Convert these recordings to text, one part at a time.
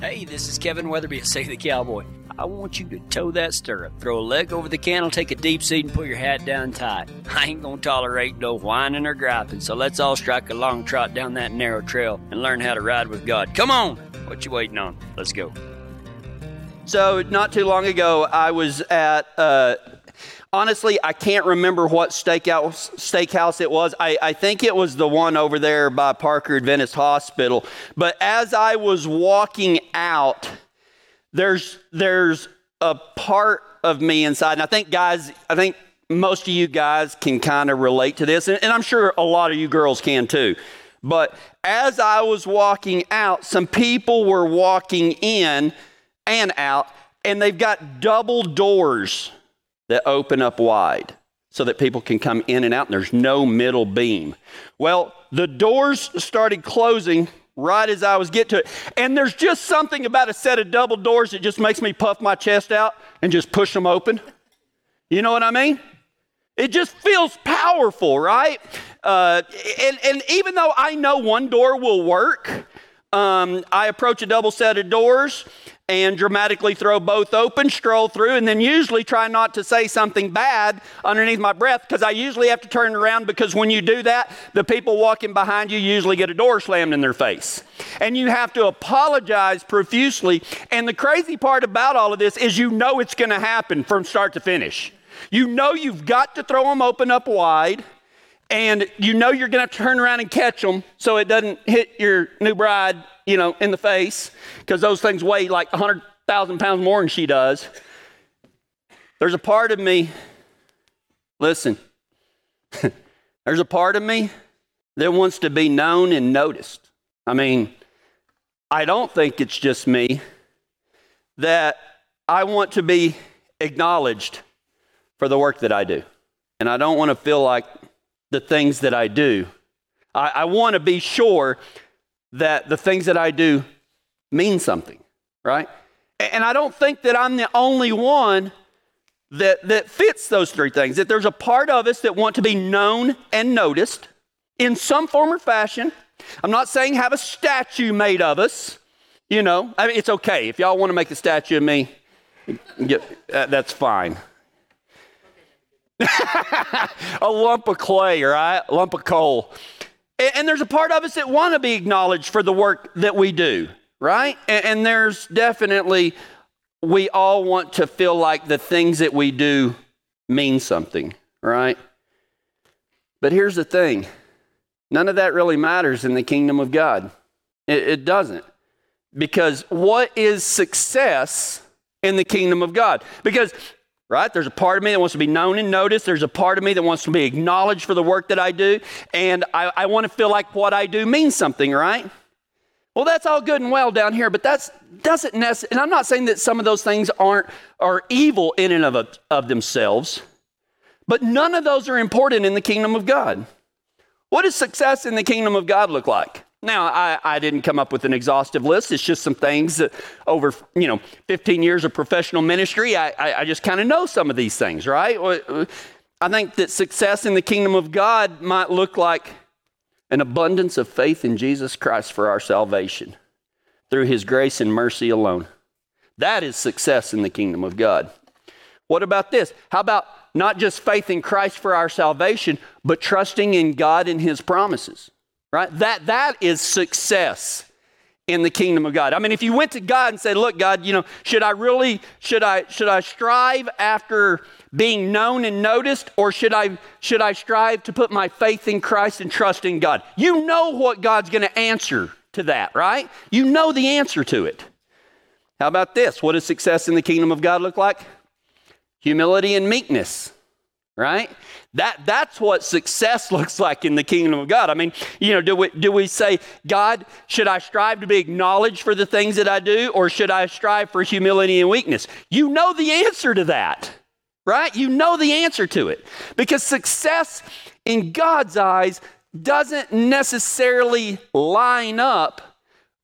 Hey, this is Kevin Weatherby, say the cowboy. I want you to toe that stirrup, throw a leg over the cantle, take a deep seat, and put your hat down tight. I ain't gonna tolerate no whining or griping, so let's all strike a long trot down that narrow trail and learn how to ride with God. Come on! What you waiting on? Let's go. So, not too long ago, I was at, uh, honestly, I can't remember what steakhouse, steakhouse it was. I, I think it was the one over there by Parker Adventist Hospital. But as I was walking out, there's, there's a part of me inside, and I think, guys, I think most of you guys can kind of relate to this, and, and I'm sure a lot of you girls can too. But as I was walking out, some people were walking in and out, and they've got double doors that open up wide so that people can come in and out, and there's no middle beam. Well, the doors started closing right as I was getting to it. And there's just something about a set of double doors that just makes me puff my chest out and just push them open. You know what I mean? It just feels powerful, right? Uh, and, and even though I know one door will work, um, I approach a double set of doors and dramatically throw both open, stroll through, and then usually try not to say something bad underneath my breath because I usually have to turn around because when you do that, the people walking behind you usually get a door slammed in their face. And you have to apologize profusely. And the crazy part about all of this is you know it's going to happen from start to finish. You know you've got to throw them open up wide. And you know you're going to turn around and catch them so it doesn't hit your new bride you know, in the face because those things weigh like 100,000 pounds more than she does. There's a part of me, listen, there's a part of me that wants to be known and noticed. I mean, I don't think it's just me that I want to be acknowledged for the work that I do. And I don't want to feel like the things that I do. I, I want to be sure that the things that I do mean something, right? And I don't think that I'm the only one that, that fits those three things. That there's a part of us that want to be known and noticed in some form or fashion. I'm not saying have a statue made of us. You know, I mean, it's okay. If y'all want to make a statue of me, get, uh, that's fine. a lump of clay, right? A lump of coal. And there's a part of us that want to be acknowledged for the work that we do, right? And there's definitely, we all want to feel like the things that we do mean something, right? But here's the thing none of that really matters in the kingdom of God. It, it doesn't. Because what is success in the kingdom of God? Because right? There's a part of me that wants to be known and noticed. There's a part of me that wants to be acknowledged for the work that I do. And I, I want to feel like what I do means something, right? Well, that's all good and well down here, but that's doesn't necessarily, and I'm not saying that some of those things aren't are evil in and of, of themselves, but none of those are important in the kingdom of God. What does success in the kingdom of God look like? Now, I, I, didn't come up with an exhaustive list. It's just some things that over, you know, 15 years of professional ministry, I, I, I just kind of know some of these things, right? Uh, I think that success in the kingdom of God might look like an abundance of faith in Jesus Christ for our salvation through his grace and mercy alone. That is success in the kingdom of God. What about this? How about not just faith in Christ for our salvation, but trusting in God and his promises? Right? That, that is success in the kingdom of God. I mean, if you went to God and said, look, God, you know, should I really, should I, should I strive after being known and noticed, or should I, should I strive to put my faith in Christ and trust in God? You know what God's going to answer to that, right? You know the answer to it. How about this? What does success in the kingdom of God look like? Humility and meekness, right? That, that's what success looks like in the kingdom of God. I mean, you know, do we, do we say, God, should I strive to be acknowledged for the things that I do, or should I strive for humility and weakness? You know the answer to that, right? You know the answer to it. Because success in God's eyes doesn't necessarily line up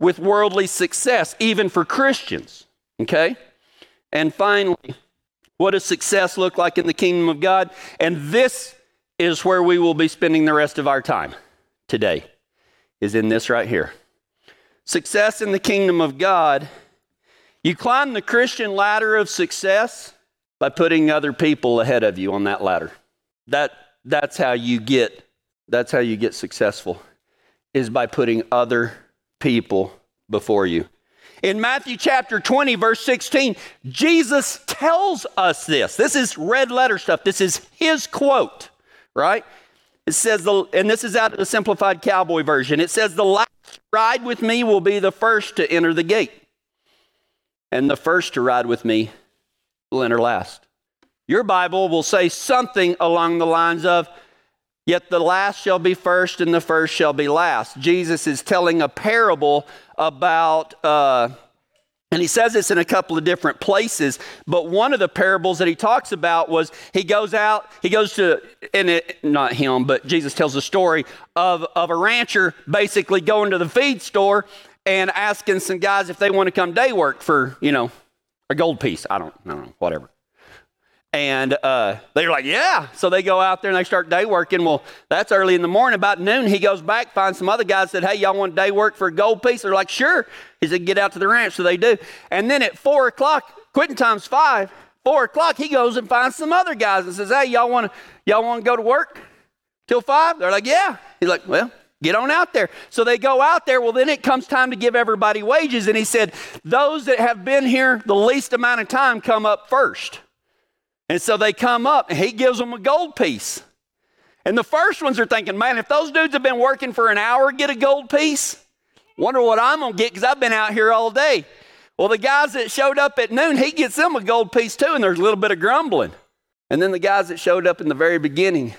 with worldly success, even for Christians, okay? And finally, what does success look like in the kingdom of God? And this is where we will be spending the rest of our time today, is in this right here. Success in the kingdom of God You climb the Christian ladder of success by putting other people ahead of you on that ladder. That, that's how you get that's how you get successful is by putting other people before you. In Matthew chapter 20, verse 16, Jesus tells us this. This is red letter stuff. This is his quote, right? It says, the, and this is out of the simplified cowboy version. It says, The last ride with me will be the first to enter the gate and the first to ride with me will enter last. Your Bible will say something along the lines of, Yet the last shall be first, and the first shall be last. Jesus is telling a parable about, uh, and he says this in a couple of different places, but one of the parables that he talks about was he goes out, he goes to, and it, not him, but Jesus tells a story of, of a rancher basically going to the feed store and asking some guys if they want to come day work for, you know, a gold piece. I don't, I don't know, whatever. And uh, they're like, yeah. So they go out there and they start day working. Well, that's early in the morning. About noon, he goes back, finds some other guys, said, hey, y'all want day work for a gold piece? They're like, sure. He said, get out to the ranch. So they do. And then at four o'clock, quitting time's five, four o'clock, he goes and finds some other guys and says, hey, y'all want to y'all want to go to work till five? They're like, yeah. He's like, well, Get on out there. So they go out there. Well, then it comes time to give everybody wages. And he said, Those that have been here the least amount of time come up first. And so they come up and he gives them a gold piece. And the first ones are thinking, Man, if those dudes have been working for an hour, get a gold piece. Wonder what I'm going to get because I've been out here all day. Well, the guys that showed up at noon, he gets them a gold piece too, and there's a little bit of grumbling. And then the guys that showed up in the very beginning,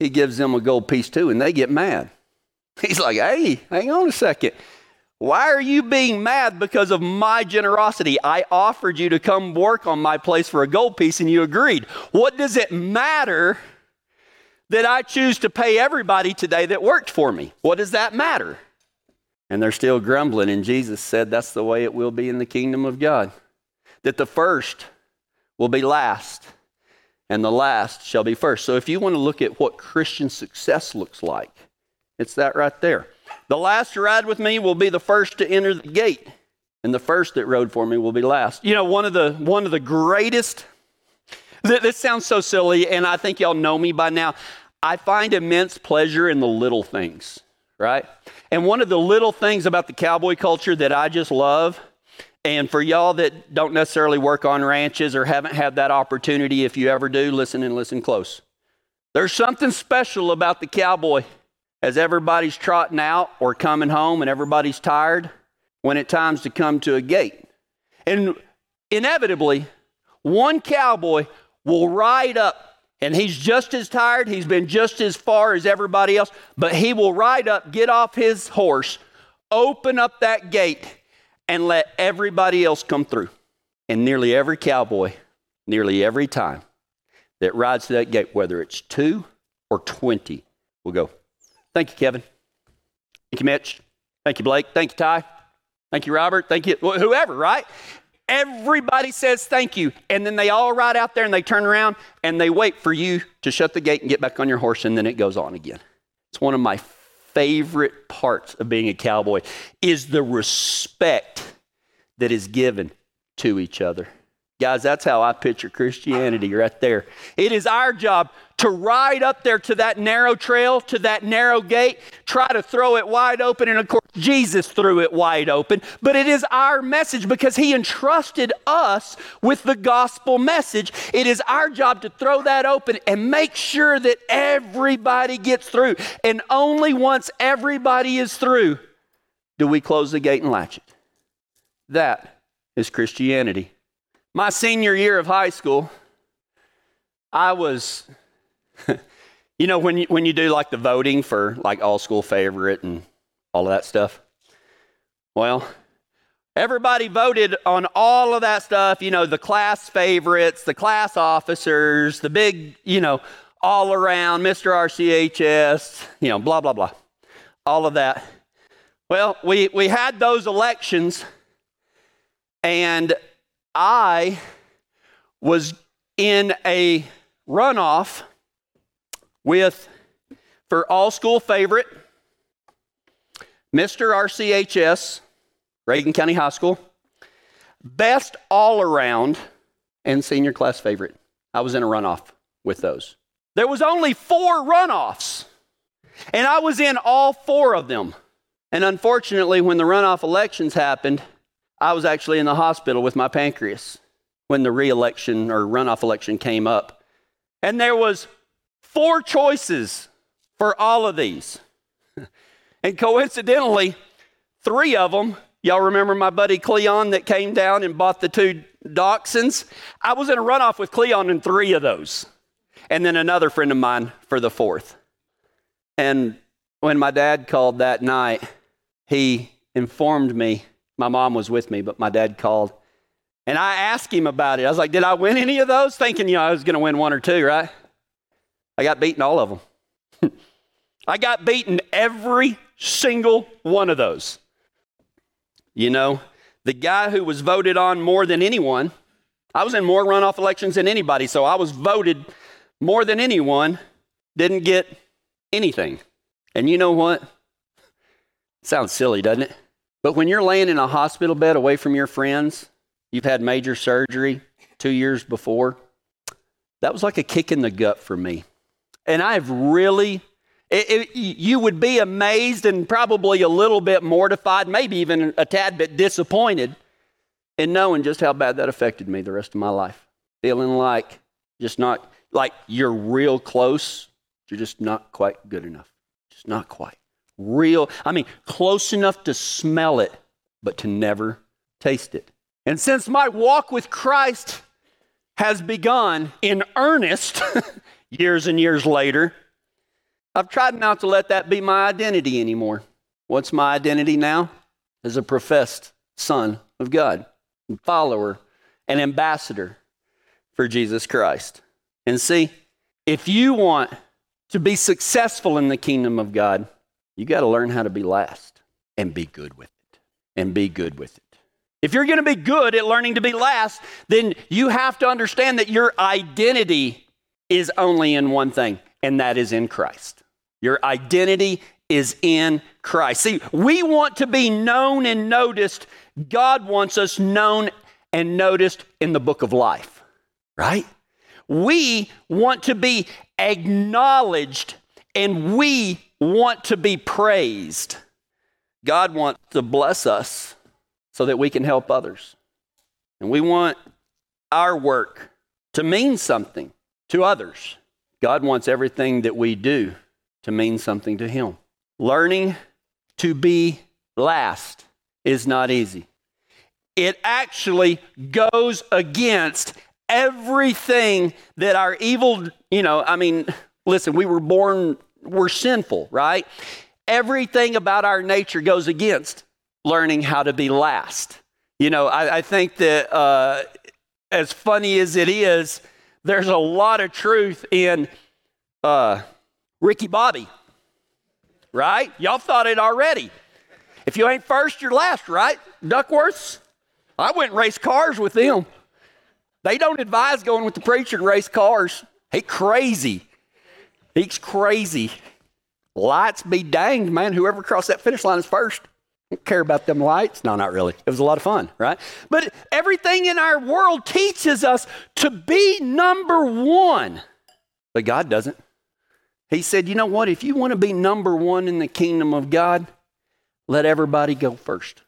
he gives them a gold piece too, and they get mad. He's like, hey, hang on a second. Why are you being mad because of my generosity? I offered you to come work on my place for a gold piece and you agreed. What does it matter that I choose to pay everybody today that worked for me? What does that matter? And they're still grumbling. And Jesus said that's the way it will be in the kingdom of God. That the first will be last and the last shall be first. So if you want to look at what Christian success looks like, it's that right there. The last to ride with me will be the first to enter the gate, and the first that rode for me will be last. You know, one of the one of the greatest. Th- this sounds so silly, and I think y'all know me by now. I find immense pleasure in the little things, right? And one of the little things about the cowboy culture that I just love, and for y'all that don't necessarily work on ranches or haven't had that opportunity, if you ever do, listen and listen close. There's something special about the cowboy as everybody's trotting out or coming home and everybody's tired when it's times to come to a gate. And inevitably, one cowboy will ride up and he's just as tired, he's been just as far as everybody else, but he will ride up, get off his horse, open up that gate, and let everybody else come through. And nearly every cowboy, nearly every time that rides to that gate, whether it's two or 20, will go, Thank you, Kevin. Thank you, Mitch. Thank you, Blake. Thank you, Ty. Thank you, Robert. Thank you, whoever, right? Everybody says thank you. And then they all ride out there and they turn around and they wait for you to shut the gate and get back on your horse, and then it goes on again. It's one of my favorite parts of being a cowboy is the respect that is given to each other. Guys, that's how I picture Christianity right there. It is our job to ride up there to that narrow trail, to that narrow gate, try to throw it wide open. And of course, Jesus threw it wide open. But it is our message because He entrusted us with the gospel message. It is our job to throw that open and make sure that everybody gets through. And only once everybody is through do we close the gate and latch it. That is Christianity. My senior year of high school, I was, you know, when you, when you do like the voting for like all school favorite and all of that stuff. Well, everybody voted on all of that stuff, you know, the class favorites, the class officers, the big, you know, all around, Mr. RCHS, you know, blah, blah, blah. All of that. Well, we, we had those elections, and I was in a runoff with, for all school favorite, Mr. RCHS, Reagan County High School, best all around, and senior class favorite. I was in a runoff with those. There was only four runoffs, and I was in all four of them. And unfortunately, when the runoff elections happened, I was actually in the hospital with my pancreas when the re-election or runoff election came up. And there was four choices for all of these. and coincidentally, three of them, y'all remember my buddy Cleon that came down and bought the two dachshunds? I was in a runoff with Cleon in three of those. And then another friend of mine for the fourth. And when my dad called that night, he informed me. My mom was with me, but my dad called. And I asked him about it. I was like, Did I win any of those? Thinking, you know, I was going to win one or two, right? I got beaten all of them. I got beaten every single one of those. You know, the guy who was voted on more than anyone, I was in more runoff elections than anybody, so I was voted more than anyone, didn't get anything. And you know what? Sounds silly, doesn't it? But when you're laying in a hospital bed away from your friends, you've had major surgery two years before, that was like a kick in the gut for me. And I've really, it, it, you would be amazed and probably a little bit mortified, maybe even a tad bit disappointed in knowing just how bad that affected me the rest of my life. Feeling like just not, like you're real close, you're just not quite good enough. Just not quite. Real, I mean, close enough to smell it, but to never taste it. And since my walk with Christ has begun in earnest years and years later, I've tried not to let that be my identity anymore. What's my identity now? As a professed son of God, follower, and ambassador for Jesus Christ. And see, if you want to be successful in the kingdom of God, you got to learn how to be last and be good with it. And be good with it. If you're going to be good at learning to be last, then you have to understand that your identity is only in one thing, and that is in Christ. Your identity is in Christ. See, we want to be known and noticed. God wants us known and noticed in the book of life, right? We want to be acknowledged and we want to be praised. God wants to bless us so that we can help others. And we want our work to mean something to others. God wants everything that we do to mean something to Him. Learning to be last is not easy. It actually goes against everything that our evil, you know, I mean, listen, we were born, we're sinful, right? Everything about our nature goes against learning how to be last. You know, I, I think that uh, as funny as it is, there's a lot of truth in uh, Ricky Bobby, right? Y'all thought it already. If you ain't first, you're last, right? Duckworths? I went and raced cars with them. They don't advise going with the preacher to race cars. He crazy. He's crazy. Lights be danged, man. Whoever crossed that finish line is first. Care about them lights. No, not really. It was a lot of fun, right? But everything in our world teaches us to be number one. But God doesn't. He said, you know what? If you want to be number one in the kingdom of God, let everybody go first.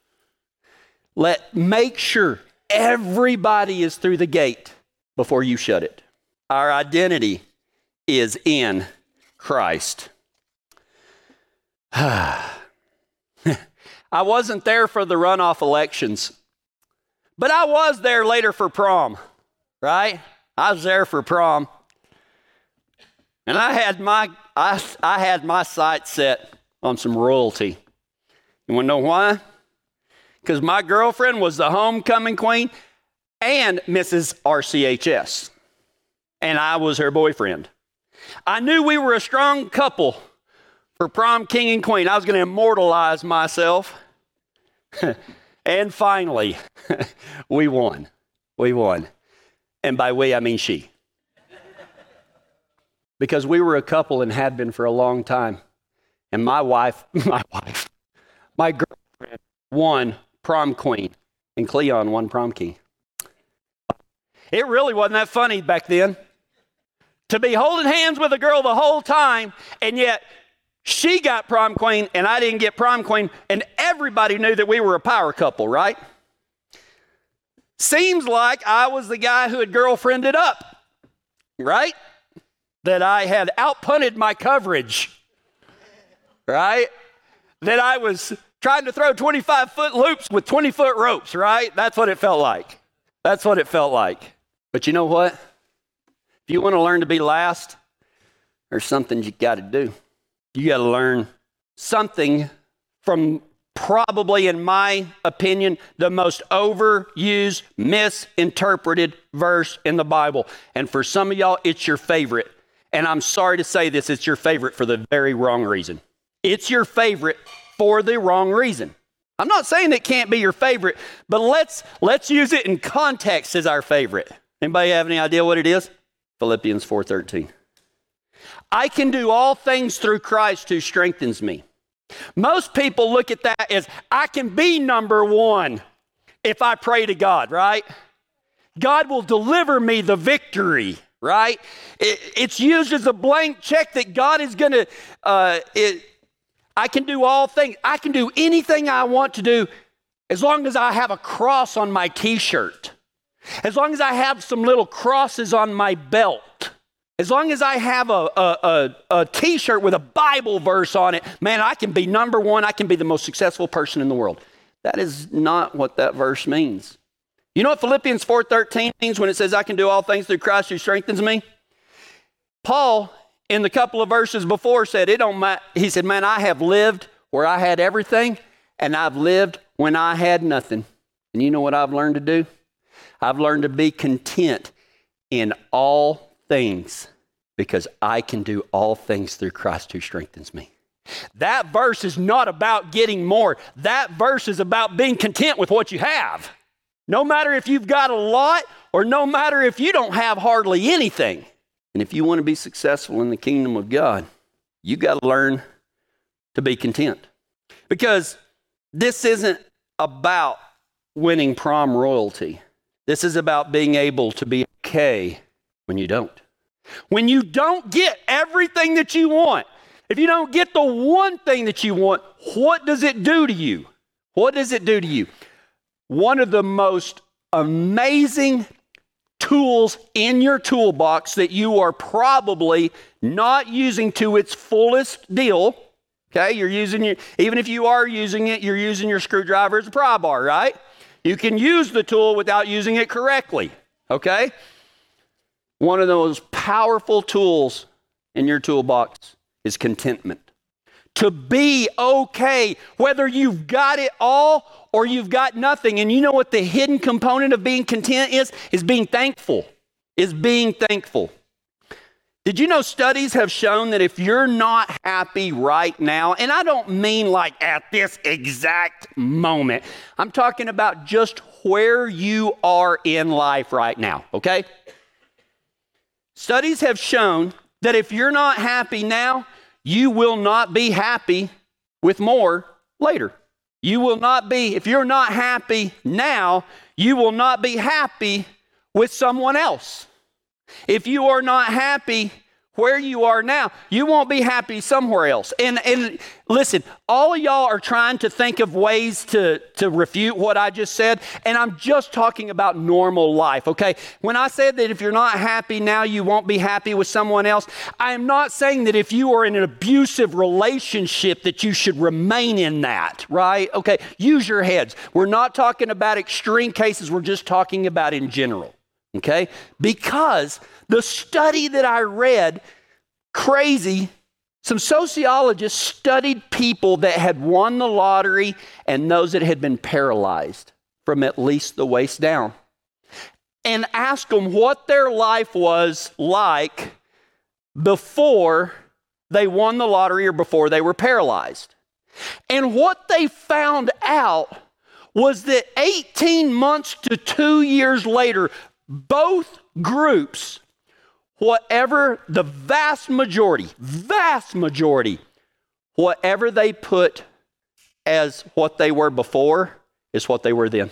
Let make sure Everybody is through the gate before you shut it. Our identity is in Christ. I wasn't there for the runoff elections, but I was there later for prom, right? I was there for prom. And I had my I, I had my sights set on some royalty. You want to know why? because my girlfriend was the homecoming queen and Mrs. RCHS, and I was her boyfriend. I knew we were a strong couple for prom king and queen. I was going to immortalize myself. and finally, we won. We won. And by we, I mean she. because we were a couple and had been for a long time. And my wife, my wife, my girlfriend won prom queen and Cleon won prom king. It really wasn't that funny back then. To be holding hands with a girl the whole time, and yet she got prom queen and I didn't get prom queen, and everybody knew that we were a power couple, right? Seems like I was the guy who had girlfriended up, right? That I had outpunted my coverage, right? That I was trying to throw 25 foot loops with 20 foot ropes, right? That's what it felt like. That's what it felt like. But you know what? If you want to learn to be last, there's something you got to do. You got to learn something from probably, in my opinion, the most overused, misinterpreted verse in the Bible. And for some of y'all, it's your favorite. And I'm sorry to say this, it's your favorite for the very wrong reason. It's your favorite for the wrong reason. I'm not saying it can't be your favorite, but let's let's use it in context as our favorite. Anybody have any idea what it is? Philippians 4:13. I can do all things through Christ who strengthens me. Most people look at that as I can be number 1 if I pray to God, right? God will deliver me the victory, right? It, it's used as a blank check that God is going to uh, I can do all things. I can do anything I want to do as long as I have a cross on my t shirt, as long as I have some little crosses on my belt, as long as I have a, a, a, a t shirt with a Bible verse on it, man, I can be number one. I can be the most successful person in the world. That is not what that verse means. You know what Philippians 4:13 means when it says I can do all things through Christ who strengthens me? Paul in the couple of verses before said, It don't matter. He said, Man, I have lived where I had everything, and I've lived when I had nothing. And you know what I've learned to do? I've learned to be content in all things because I can do all things through Christ who strengthens me. That verse is not about getting more. That verse is about being content with what you have. No matter if you've got a lot or no matter if you don't have hardly anything. And if you want to be successful in the kingdom of God, you got to learn to be content. Because this isn't about winning prom royalty. This is about being able to be okay when you don't. When you don't get everything that you want, if you don't get the one thing that you want, what does it do to you? What does it do to you? One of the most amazing tools in your toolbox that you are probably not using to its fullest deal. Okay, you're using your, even if you are using it, you're using your screwdriver as a pry bar, right? You can use the tool without using it correctly. Okay? One of those powerful tools in your toolbox is contentment to be okay, whether you've got it all or you've got nothing. And you know what the hidden component of being content is? Is being thankful. Is being thankful. Did you know studies have shown that if you're not happy right now, and I don't mean like at this exact moment, I'm talking about just where you are in life right now, okay? Studies have shown that if you're not happy now, you will not be happy with more later. You will not be, if you're not happy now, you will not be happy with someone else. If you are not happy where you are now. You won't be happy somewhere else. And, and listen, all of y'all are trying to think of ways to, to refute what I just said, and I'm just talking about normal life, okay? When I said that if you're not happy now, you won't be happy with someone else, I am not saying that if you are in an abusive relationship that you should remain in that, right? Okay, use your heads. We're not talking about extreme cases, we're just talking about in general. Okay? Because the study that I read, crazy, some sociologists studied people that had won the lottery and those that had been paralyzed from at least the waist down and asked them what their life was like before they won the lottery or before they were paralyzed. And what they found out was that 18 months to two years later, both groups, whatever the vast majority, vast majority, whatever they put as what they were before is what they were then.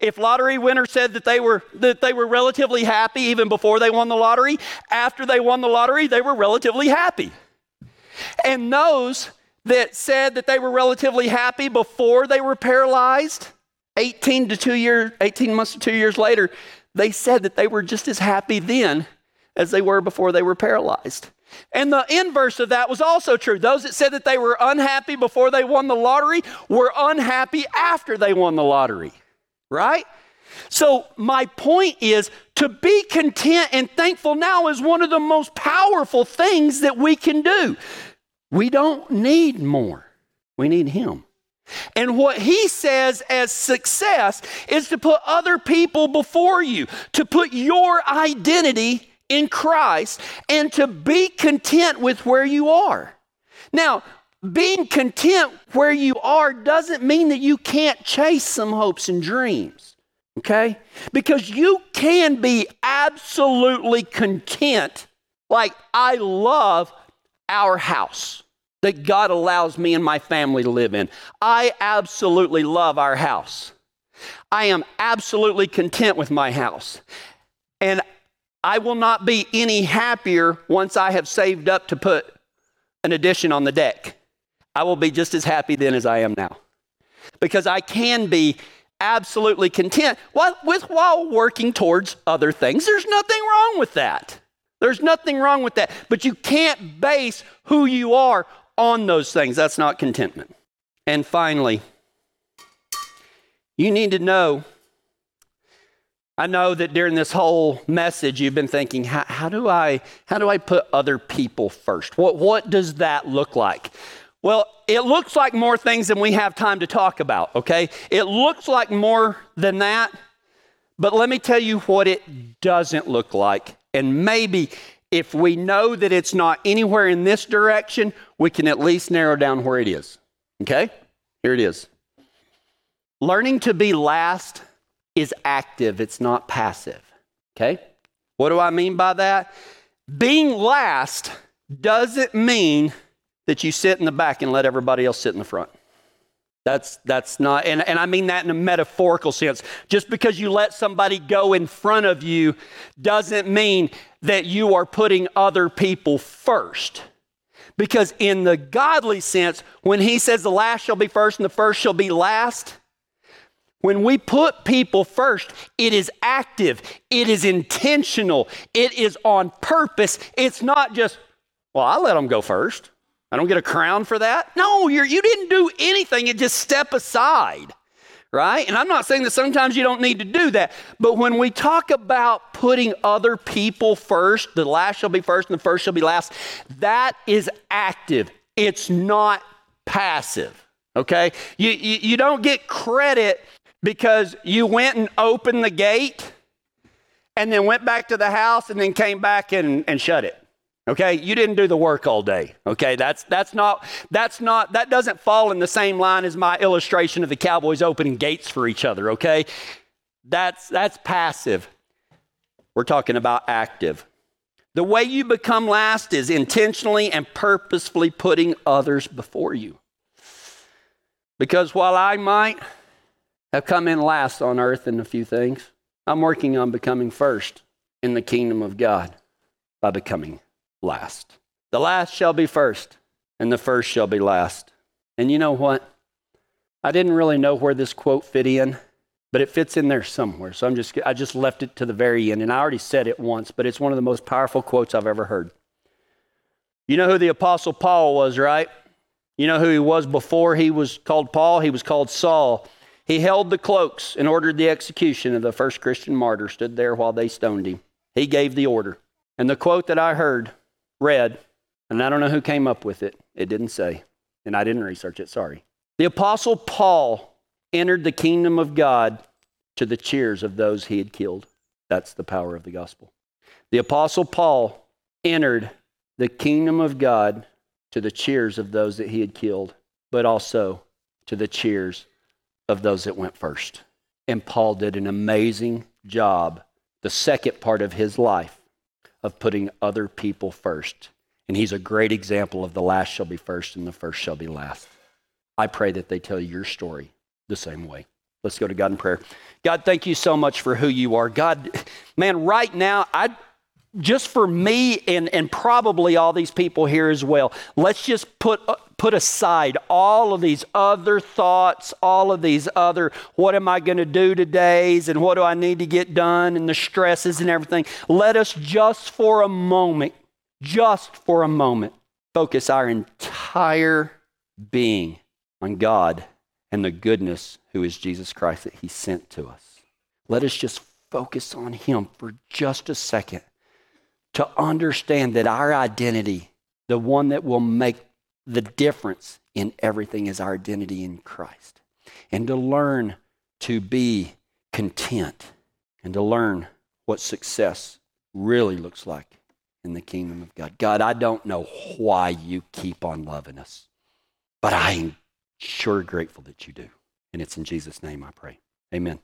If lottery winners said that they were that they were relatively happy even before they won the lottery, after they won the lottery, they were relatively happy. And those that said that they were relatively happy before they were paralyzed, 18 to 2 years 18 months to 2 years later, they said that they were just as happy then as they were before they were paralyzed. And the inverse of that was also true. Those that said that they were unhappy before they won the lottery were unhappy after they won the lottery right? So, my point is to be content and thankful now is one of the most powerful things that we can do. We don't need more, we need Him. And what he says as success is to put other people before you, to put your identity in Christ, and to be content with where you are. Now, being content where you are doesn't mean that you can't chase some hopes and dreams, okay? Because you can be absolutely content. Like, I love our house that God allows me and my family to live in. I absolutely love our house. I am absolutely content with my house. And I will not be any happier once I have saved up to put an addition on the deck. I will be just as happy then as I am now. Because I can be absolutely content with while working towards other things. There's nothing wrong with that. There's nothing wrong with that. But you can't base who you are on those things. That's not contentment. And finally, you need to know. I know that during this whole message, you've been thinking, how, how, do I how do I put other people first? What what does that look like? Well, it looks like more things than we have time to talk about, okay? It looks like more than that, but let me tell you what it doesn't look like. And maybe if we know that it's not anywhere in this direction, we can at least narrow down where it is, okay? Here it is. Learning to be last is active, it's not passive, okay? What do I mean by that? Being last doesn't mean that you sit in the back and let everybody else sit in the front. That's, that's not, and, and I mean that in a metaphorical sense. Just because you let somebody go in front of you doesn't mean that you are putting other people first. Because in the godly sense, when he says the last shall be first and the first shall be last, when we put people first, it is active, it is intentional, it is on purpose. It's not just, well, I let them go first. I don't get a crown for that. No, you're, you didn't do anything and just step aside, right? And I'm not saying that sometimes you don't need to do that, but when we talk about putting other people first, the last shall be first and the first shall be last, that is active. It's not passive, okay? You, you, you don't get credit because you went and opened the gate and then went back to the house and then came back and, and shut it. Okay, you didn't do the work all day. Okay, that's that's not that's not that doesn't fall in the same line as my illustration of the Cowboys opening gates for each other. Okay, that's that's passive. We're talking about active. The way you become last is intentionally and purposefully putting others before you. Because while I might have come in last on earth in a few things, I'm working on becoming first in the kingdom of God by becoming last. The last shall be first, and the first shall be last. And you know what? I didn't really know where this quote fit in, but it fits in there somewhere. So I'm just I just left it to the very end and I already said it once, but it's one of the most powerful quotes I've ever heard. You know who the apostle Paul was, right? You know who he was before he was called Paul? He was called Saul. He held the cloaks and ordered the execution of the first Christian martyr, stood there while they stoned him. He gave the order. And the quote that I heard read, and I don't know who came up with it. It didn't say, and I didn't research it, sorry. The Apostle Paul entered the kingdom of God to the cheers of those he had killed. That's the power of the gospel. The Apostle Paul entered the kingdom of God to the cheers of those that he had killed, but also to the cheers of those that went first. And Paul did an amazing job, the second part of his life, of putting other people first. And he's a great example of the last shall be first and the first shall be last. I pray that they tell your story the same way. Let's go to God in prayer. God, thank you so much for who you are. God, man, right now, I just for me and, and probably all these people here as well, let's just put, put aside all of these other thoughts, all of these other, what am I going to do today's and what do I need to get done, and the stresses and everything. Let us just for a moment, just for a moment, focus our entire being on God and the goodness who is Jesus Christ that He sent to us. Let us just focus on Him for just a second to understand that our identity, the one that will make the difference in everything, is our identity in Christ. And to learn to be content and to learn what success really looks like in the kingdom of God. God, I don't know why you keep on loving us, but I'm sure grateful that you do. And it's in Jesus' name I pray. Amen.